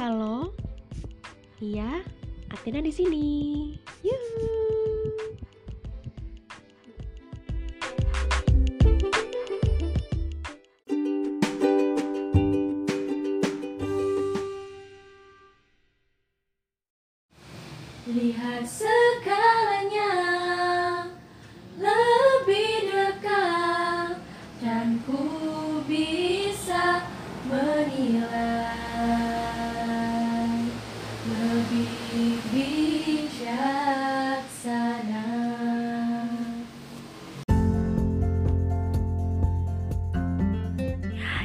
Halo. Iya, Athena di sini. Yuh.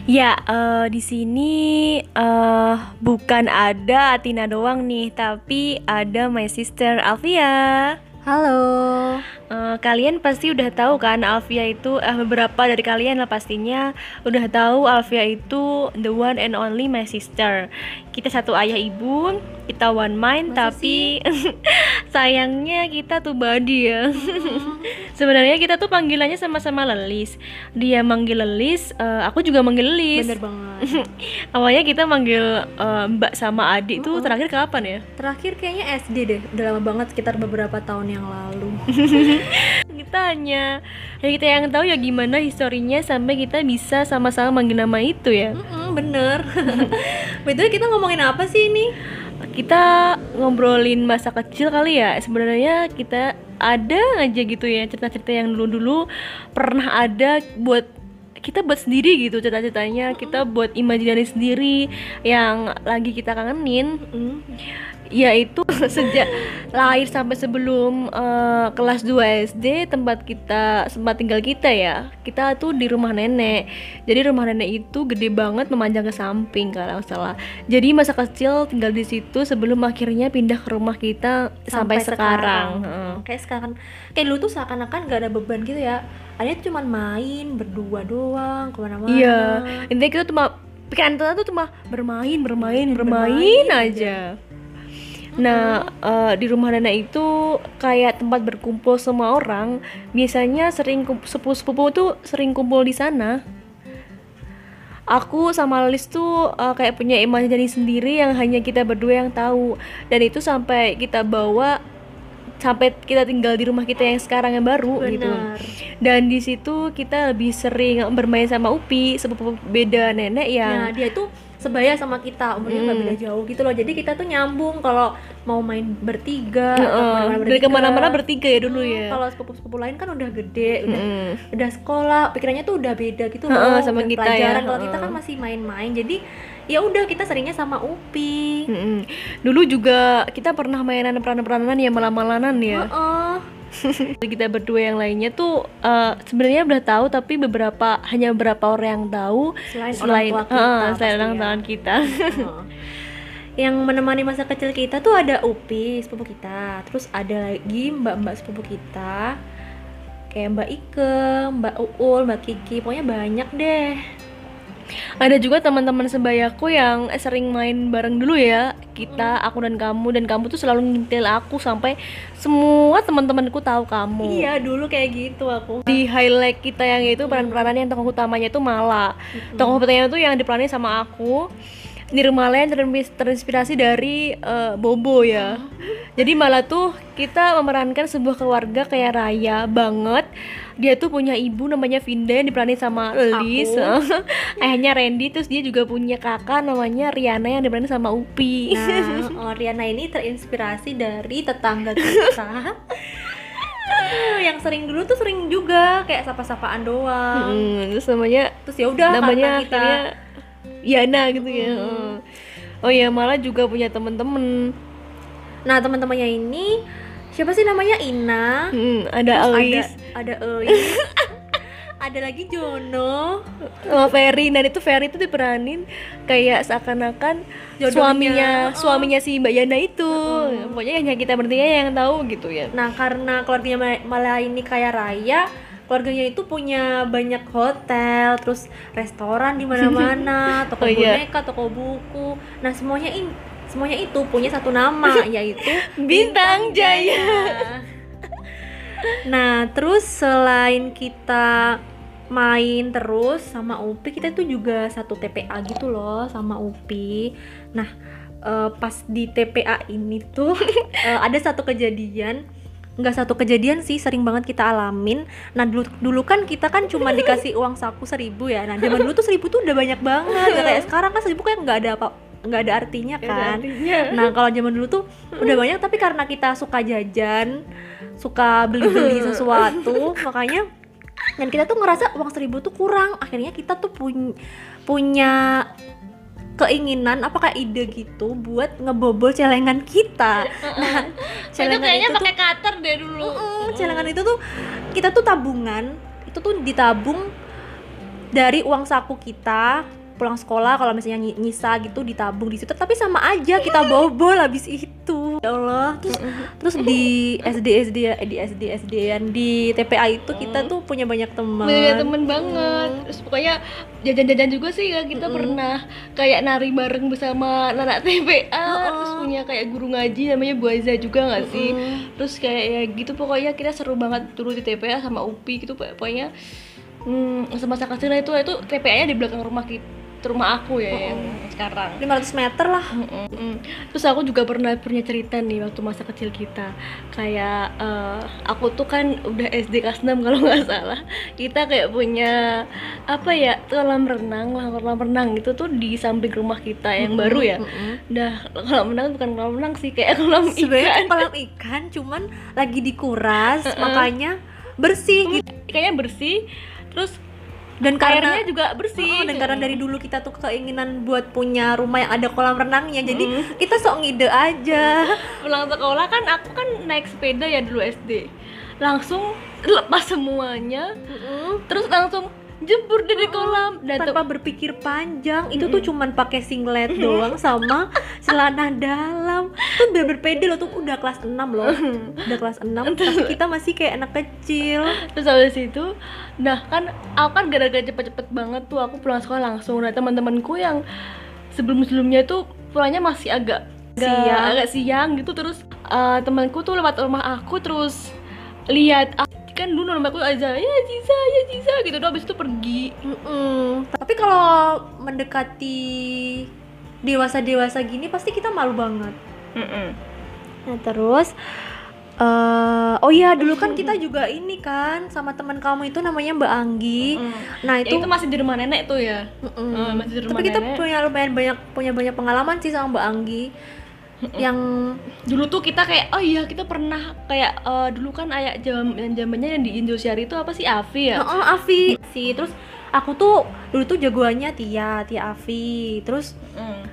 Ya, eh, di sini eh, bukan ada Athena doang nih, tapi ada my sister Alfia. Halo. Eh, kalian pasti udah tahu kan Alfia itu eh, beberapa dari kalian lah pastinya udah tahu Alfia itu the one and only my sister. Kita satu ayah ibu, kita one mind Masa tapi sayangnya kita tuh body ya. Sebenarnya kita tuh panggilannya sama-sama Lelis. Dia manggil Lelis, eh, aku juga manggil Lelis. Bener banget. Awalnya kita manggil eh, Mbak sama Adik tuh terakhir kapan ya? Terakhir kayaknya SD deh. Udah lama banget sekitar beberapa tahun yang lalu. kita hanya ya kita yang tahu ya gimana historinya sampai kita bisa sama-sama manggil nama itu ya Mm-mm, bener. Betul kita ngomongin apa sih ini? kita ngobrolin masa kecil kali ya sebenarnya kita ada aja gitu ya cerita-cerita yang dulu-dulu pernah ada buat kita buat sendiri gitu cerita-ceritanya kita buat imajinasi sendiri yang lagi kita kangenin Mm. Yaitu sejak lahir sampai sebelum eh, kelas 2 SD tempat kita sempat tinggal kita ya. Kita tuh di rumah nenek. Jadi rumah nenek itu gede banget memanjang ke samping kalau salah. Jadi masa kecil tinggal di situ sebelum akhirnya pindah ke rumah kita sampai, sekarang, Heeh. Kayak sekarang. Kayak dulu tuh seakan-akan gak ada beban gitu ya. Tuh cuma main berdua doang ke mana-mana. iya. Intinya kita cuma pikiran kita tuh cuma bermain bermain bermain, Bermain aja Nah, eh, di rumah nenek itu kayak tempat berkumpul semua orang. Biasanya sering sepupu-sepupu tuh sering kumpul di sana. Aku sama Lilis tuh eh, kayak punya imajinasi sendiri yang hanya kita berdua yang tahu. Dan itu sampai kita bawa sampai kita tinggal di rumah kita yang sekarang yang baru gitu. Benar. Dan di situ kita lebih sering bermain sama Upi, sepupu beda nenek Nah, yang dia tuh sebaya sama kita, umurnya nggak Hmm. beda jauh gitu loh. Jadi kita tuh nyambung kalau mau main bertiga, atau Heeh, ke mana-mana dari bertiga. ke mana-mana bertiga ya dulu Hmm, ya. Kalau sepupu-sepupu lain kan udah gede, udah Mm-mm. udah sekolah, pikirannya tuh udah beda gitu loh. sama udah kita pelajaran. ya, Kalau kita kan masih main-main. Jadi ya udah kita seringnya sama Upi. Mm-mm. Dulu juga kita pernah mainan peranan-peranan ya malam-malanan ya. Heeh. Kita berdua yang lainnya tuh eh, sebenarnya udah tahu tapi beberapa hanya beberapa orang yang tahu Selain, selain orang tua kita. selain pasti orang tangan kita. Yang menemani masa kecil kita tuh ada Upi sepupu kita. Terus ada lagi mbak-mbak sepupu kita. Kayak Mbak Ike, Mbak Uul, Mbak Kiki. Pokoknya banyak deh Ada juga teman-teman sebayaku yang sering main bareng dulu ya. Kita, aku dan kamu dan kamu tuh selalu ngintil aku sampai semua teman-temanku tahu kamu. iya dulu kayak gitu aku Di highlight kita yang itu peran-peranannya yang tokoh utamanya itu Mala. Tokoh utamanya itu yang diperanin sama aku. Rumah lain terinspirasi, dari eh, Bobo ya. Jadi malah tuh kita memerankan sebuah keluarga kayak raya banget. Dia tuh punya ibu namanya Vinda yang diperanin sama Elis. Ayahnya Randy terus dia juga punya kakak namanya Riana yang diperanin sama Upi. nah oh, Riana ini terinspirasi dari tetangga kita yang sering dulu tuh sering juga kayak sapa-sapaan doang Mm, terus namanya terus ya udah namanya kita akhirnya Yana gitu ya. Oh iya malah juga punya temen-temen. nah teman-temannya ini siapa sih namanya Ina Hmm, ada Terus Alis, ada ada Elis ada lagi Jono sama Ferry dan itu Ferry itu diperanin kayak seakan-akan suaminya oh. suaminya si Mbak Yana itu. Pokoknya hanya kita bertiga yang tahu gitu ya. Nah, karena keluarganya Ma- malah ini kaya raya, keluarganya itu punya banyak hotel, terus restoran di mana-mana, toko Oh, iya. boneka, toko buku. Nah, semuanya in, semuanya itu punya satu nama yaitu Bintang Jaya. Nah, terus selain kita main terus sama Upi, kita tuh juga satu TPA gitu loh sama Upi. Nah, eh, pas di TPA ini tuh eh, ada satu kejadian. Nggak satu kejadian sih sering banget kita alamin. Nah dulu dulu kan kita kan cuma dikasih uang saku seribu ya. Nah zaman dulu tuh seribu tuh udah banyak banget. Nggak kayak sekarang kan seribu kayak nggak ada apa nggak ada artinya Nggak ada kan. artinya. nah kalau zaman dulu tuh udah banyak tapi karena kita suka jajan suka beli-beli sesuatu makanya dan kita tuh ngerasa uang seribu tuh kurang. Akhirnya kita tuh punya punya keinginan apa kayak ide gitu buat ngebobol celengan kita. Nah itu celengan kayaknya itu tuh pakai cutter deh dulu. Mm, celengan itu tuh kita tuh tabungan itu tuh ditabung dari uang saku kita pulang sekolah kalau misalnya nyi- nyisa gitu ditabung di situ tapi sama aja kita bobol habis itu. Ya Allah. Terus terus di SD SD eh, di SD SD yang di TPA itu kita tuh punya banyak teman. Punya temen banget. Terus pokoknya jajan-jajan juga sih ya kita pernah kayak nari bareng bersama anak TPA terus punya kayak guru ngaji namanya Bu Aiza juga nggak sih? Terus kayak ya gitu pokoknya kita seru banget dulu di TPA sama UPI gitu pokoknya. Hmm, semasa kecil itu itu TPA-nya di belakang rumah kita rumah aku ya yang sekarang. 500 meter lah. Mm, mm. Terus aku juga pernah punya cerita nih waktu masa kecil kita. Kayak eh, aku tuh kan udah SD kelas 6 kalau nggak salah. Kita kayak punya apa ya kolam renang lah kolam renang itu tuh di samping rumah kita yang baru ya. Dah kolam renang bukan kolam renang sih kayak kolam sebenarnya ikan. kolam ikan cuman lagi dikuras makanya bersih gitu. Ikannya bersih. Terus dan karena airnya juga bersih. Oh, dan karena dari dulu kita tuh keinginan buat punya rumah yang ada kolam renangnya jadi kita sok ngide aja. Pulang sekolah kan aku kan naik sepeda ya dulu SD langsung lepas semuanya. Terus langsung jebur dari kolam. Dan tuh- tanpa berpikir panjang. Itu tuh cuman pakai singlet doang sama celana dalam. Tuh bener-bener pede loh tuh udah kelas 6 loh. Udah kelas 6 tapi kita masih kayak anak kecil. Terus habis itu nah kan aku kan gara-gara cepet-cepet banget tuh aku pulang sekolah langsung. Nah teman-temanku yang sebelum-sebelumnya itu pulangnya masih agak Siang. agak siang gitu. Terus eh, temanku tuh lewat rumah aku terus lihat kan dulu namaku aja ya Jiza ya Jiza gitu doang habis itu pergi Mm-mm. tapi kalau mendekati dewasa-dewasa gini pasti kita malu banget Nah terus eh oh iya dulu kan kita juga ini kan sama teman kamu itu namanya Mbak Anggi. Nah itu, itu, itu masih di rumah nenek tuh ya Mm-mm. Eh, masih di rumah tapi kita nenek. punya lumayan banyak punya banyak pengalaman sih sama Mbak Anggi. Yang dulu tuh kita kayak oh iya kita pernah kayak eh, dulu kan ayah jam zamannya yang di Indosiar itu apa sih Avi ya? Oh, Avi. Sih terus aku tuh dulu tuh jagoannya Tia Tia Avi. Terus Mm.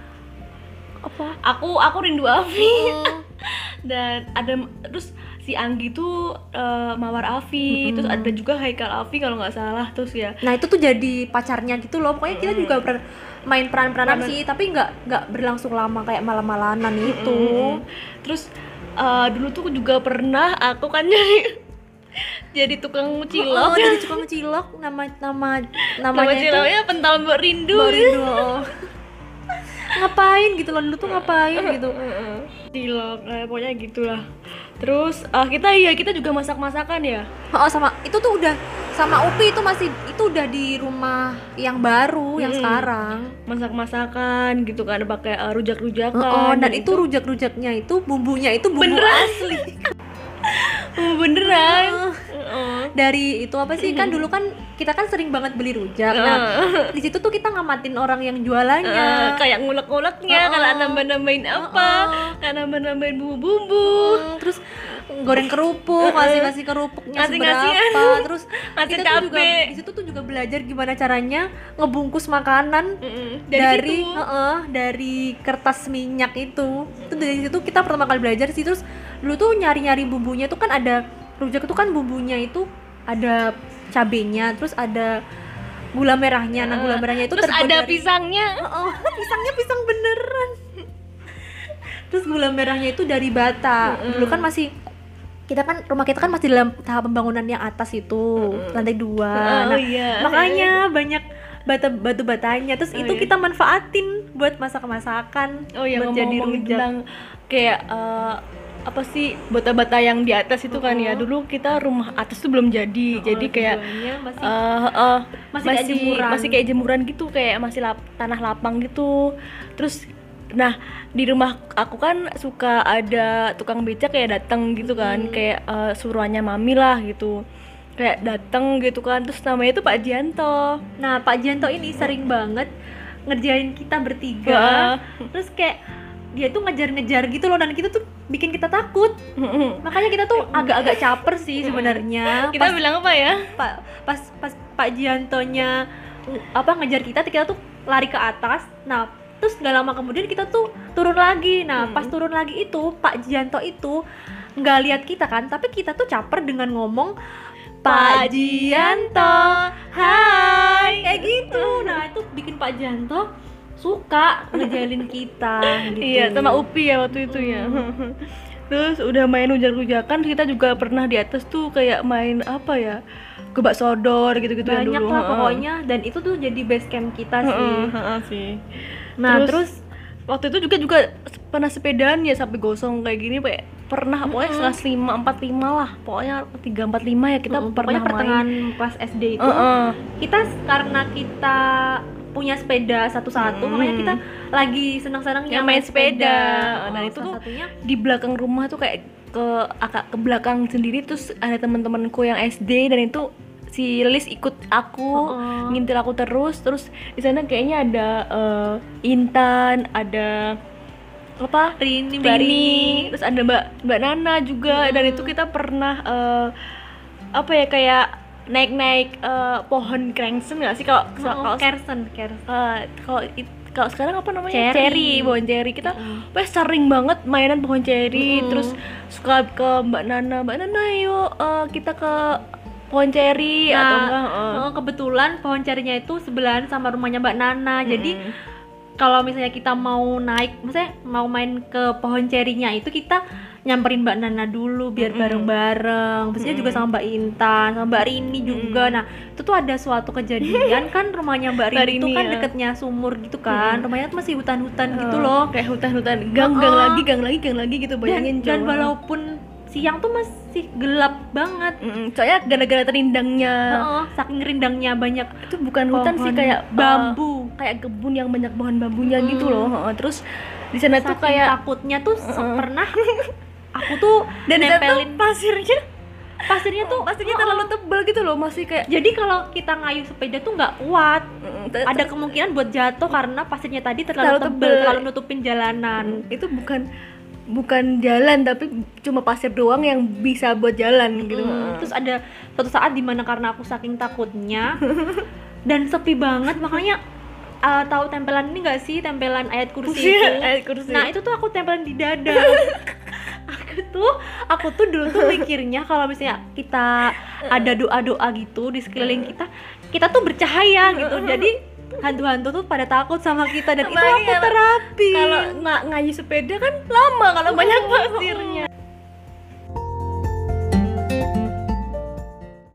apa? Aku aku rindu Avi. Hmm. dan ada terus si Anggi tuh eh, mawar Avi. Terus ada juga Haikal Avi kalau nggak salah terus ya. Nah itu tuh jadi pacarnya gitu loh. Pokoknya kita juga per- main peran-peranan Peran- sih, tapi nggak nggak berlangsung lama kayak malam-malaman itu. Mm. terus eh, dulu tuh juga pernah aku kan jadi jadi tukang Oh, cilok jadi tukang cilok nama nama nama namanya itu ciloknya pentol mbak rindu Mbak Rindu, oh. ngapain gitu loh dulu tuh ngapain gitu. cilok eh, pokoknya gitulah terus ah kita iya kita juga masak masakan ya Oh sama itu tuh udah sama Upi itu masih itu udah di rumah yang baru yang Mm-mm. sekarang. masak masakan gitu kan pakai uh, rujak rujakan Oh, dan itu rujak-rujaknya itu bumbunya itu bumbu Beneran? asli. beneran Heeh. Dari itu apa sih kan dulu kan kita kan sering banget beli rujak. Nah, di situ tuh kita ngamatin orang yang jualannya. Eh, kayak ngulek-nguleknya Oh. kalau nambah-nambahin apa kayak nambah-nambahin bumbu-bumbu Hmm, terus goreng kerupuk, ngasih ngasih kerupuknya Ngasih-ngasihan. seberapa, terus Ngasih kita tuh juga di situ tuh juga belajar gimana caranya ngebungkus makanan Mm-mm. dari dari, situ heeh, dari kertas minyak itu. Itu dari situ kita pertama kali belajar sih terus dulu tuh nyari-nyari bumbunya tuh kan ada rujak itu kan bumbunya itu ada cabenya, terus ada gula merahnya. Nah, gula merahnya itu terus ada dari- pisangnya Oh, pisangnya pisang beneran. Terus gula merahnya itu dari bata. Dulu kan masih kita kan rumah kita kan masih dalam tahap pembangunan yang atas itu lantai dua. Oh, Nah, iya. makanya banyak bata batu batanya. Terus Oh, itu iya. kita manfaatin buat masak masakan. oh ya buat jadi ngomong rujak. tentang kayak eh, apa sih bata-bata yang di atas itu kan ya. Dulu kita rumah atas tuh belum jadi. Jadi kayak masih eh, eh, Masih kayak jemuran. masih kayak jemuran gitu kayak masih lap- tanah lapang gitu. Terus nah di rumah aku kan suka ada tukang becak kayak datang gitu kan. Kayak eh, suruhannya mami lah gitu. Kayak datang gitu kan. Terus namanya itu Pak Jianto. Nah, Pak Janto ini sering banget ngerjain kita bertiga. Terus kayak dia tuh ngejar-ngejar gitu loh. Dan kita tuh bikin kita takut. Makanya kita tuh agak-agak caper sih sebenarnya. kita Pas- bilang apa ya? Pak pas pas Pak Jiantonya apa ngejar kita kita tuh lari ke atas. Nah terus nggak lama kemudian kita tuh turun lagi. Nah Hmm. pas turun lagi itu Pak Jianto itu nggak lihat kita kan tapi kita tuh caper dengan ngomong Pak Jianto hai. kayak gitu. Nah itu bikin Pak Jianto suka ngejalin kita gitu Iya, sama Upi ya waktu itu ya. Terus udah main hujan-hujakan, kita juga pernah di atas tuh kayak main apa ya? Gebak sodor gitu-gitu ya banyak dulu. lah pokoknya dan itu tuh jadi base camp kita sih sih. nah Terus- terus Waktu itu juga juga pernah sepedaan ya sampai gosong kayak gini, kayak pernah pokoknya kelas lima empat lima lah, pokoknya tiga empat lima ya kita Mm, pernah pokoknya pertengahan kelas SD itu Heeh. kita karena kita punya sepeda satu-satu. Mm. makanya kita lagi senang-senangnya Yang main sepeda. Oh, Nah, itu tuh satunya di belakang rumah tuh kayak ke agak ke belakang sendiri terus ada teman-temanku yang SD dan itu si Lilis ikut aku Heeh. ngintil aku terus. Terus di sana kayaknya ada eh, Intan ada apa? Rini Rini Rini. terus ada Mbak Mbak Nana juga. Dan itu kita pernah eh, apa ya kayak naik-naik eh, pohon krengsen nggak sih kalau Oh, kalau Kersen Kersen eh, kalau sekarang apa namanya Cherry. pohon cherry kita Mm. Sering banget mainan pohon cherry Mm. terus suka ke Mbak Nana Mbak Nana yuk eh, kita ke pohon cherry atau Nah, enggak eh. oh, kebetulan pohon carinya itu sebelahan sama rumahnya Mbak Nana jadi Mm. kalau misalnya kita mau naik maksudnya mau main ke pohon cerinya itu kita nyamperin Mbak Nana dulu biar bareng-bareng biasanya juga sama Mbak Intan sama Mbak Rini juga nah itu tuh ada suatu kejadian kan rumahnya Mbak Rini, Mbak itu Rini, kan ya. deketnya sumur gitu kan Mm-mm. rumahnya tuh masih hutan-hutan gitu Eh, loh kayak hutan-hutan gang gang Oh. lagi gang lagi gang lagi gitu dan, bayangin dan coba. walaupun siang tuh masih gelap banget Mm-mm, soalnya gara-gara terindangnya Heeh, saking rindangnya banyak itu bukan hutan sih kayak bambu. eh, kayak kebun yang banyak pohon bambunya Mm. gitu loh heeh. terus di sana tuh kayak takutnya tuh se- Heeh. pernah aku tuh dan tuh nempelin pasirnya pasirnya tuh pasirnya terlalu tebal gitu loh masih kayak Jadi kalau kita ngayuh sepeda tuh nggak kuat. mm, Ada kemungkinan buat jatuh karena pasirnya tadi terlalu, Terlalu tebal, tebal. terlalu nutupin jalanan. itu bukan bukan jalan tapi cuma pasir doang yang bisa buat jalan gitu Mm, Terus ada suatu saat di mana karena aku saking takutnya dan sepi banget makanya uh, tahu tempelan ini nggak sih tempelan ayat kursi Kursi, itu? ayat kursi. Nah itu tuh aku tempelin di dada. tuh aku tuh dulu tuh mikirnya kalau misalnya kita ada doa-doa gitu di sekeliling kita, kita tuh bercahaya gitu. Jadi hantu-hantu tuh pada takut sama kita dan itu Apalagi aku terapi. kalau nggak ngayi sepeda kan lama kalau banyak pasirnya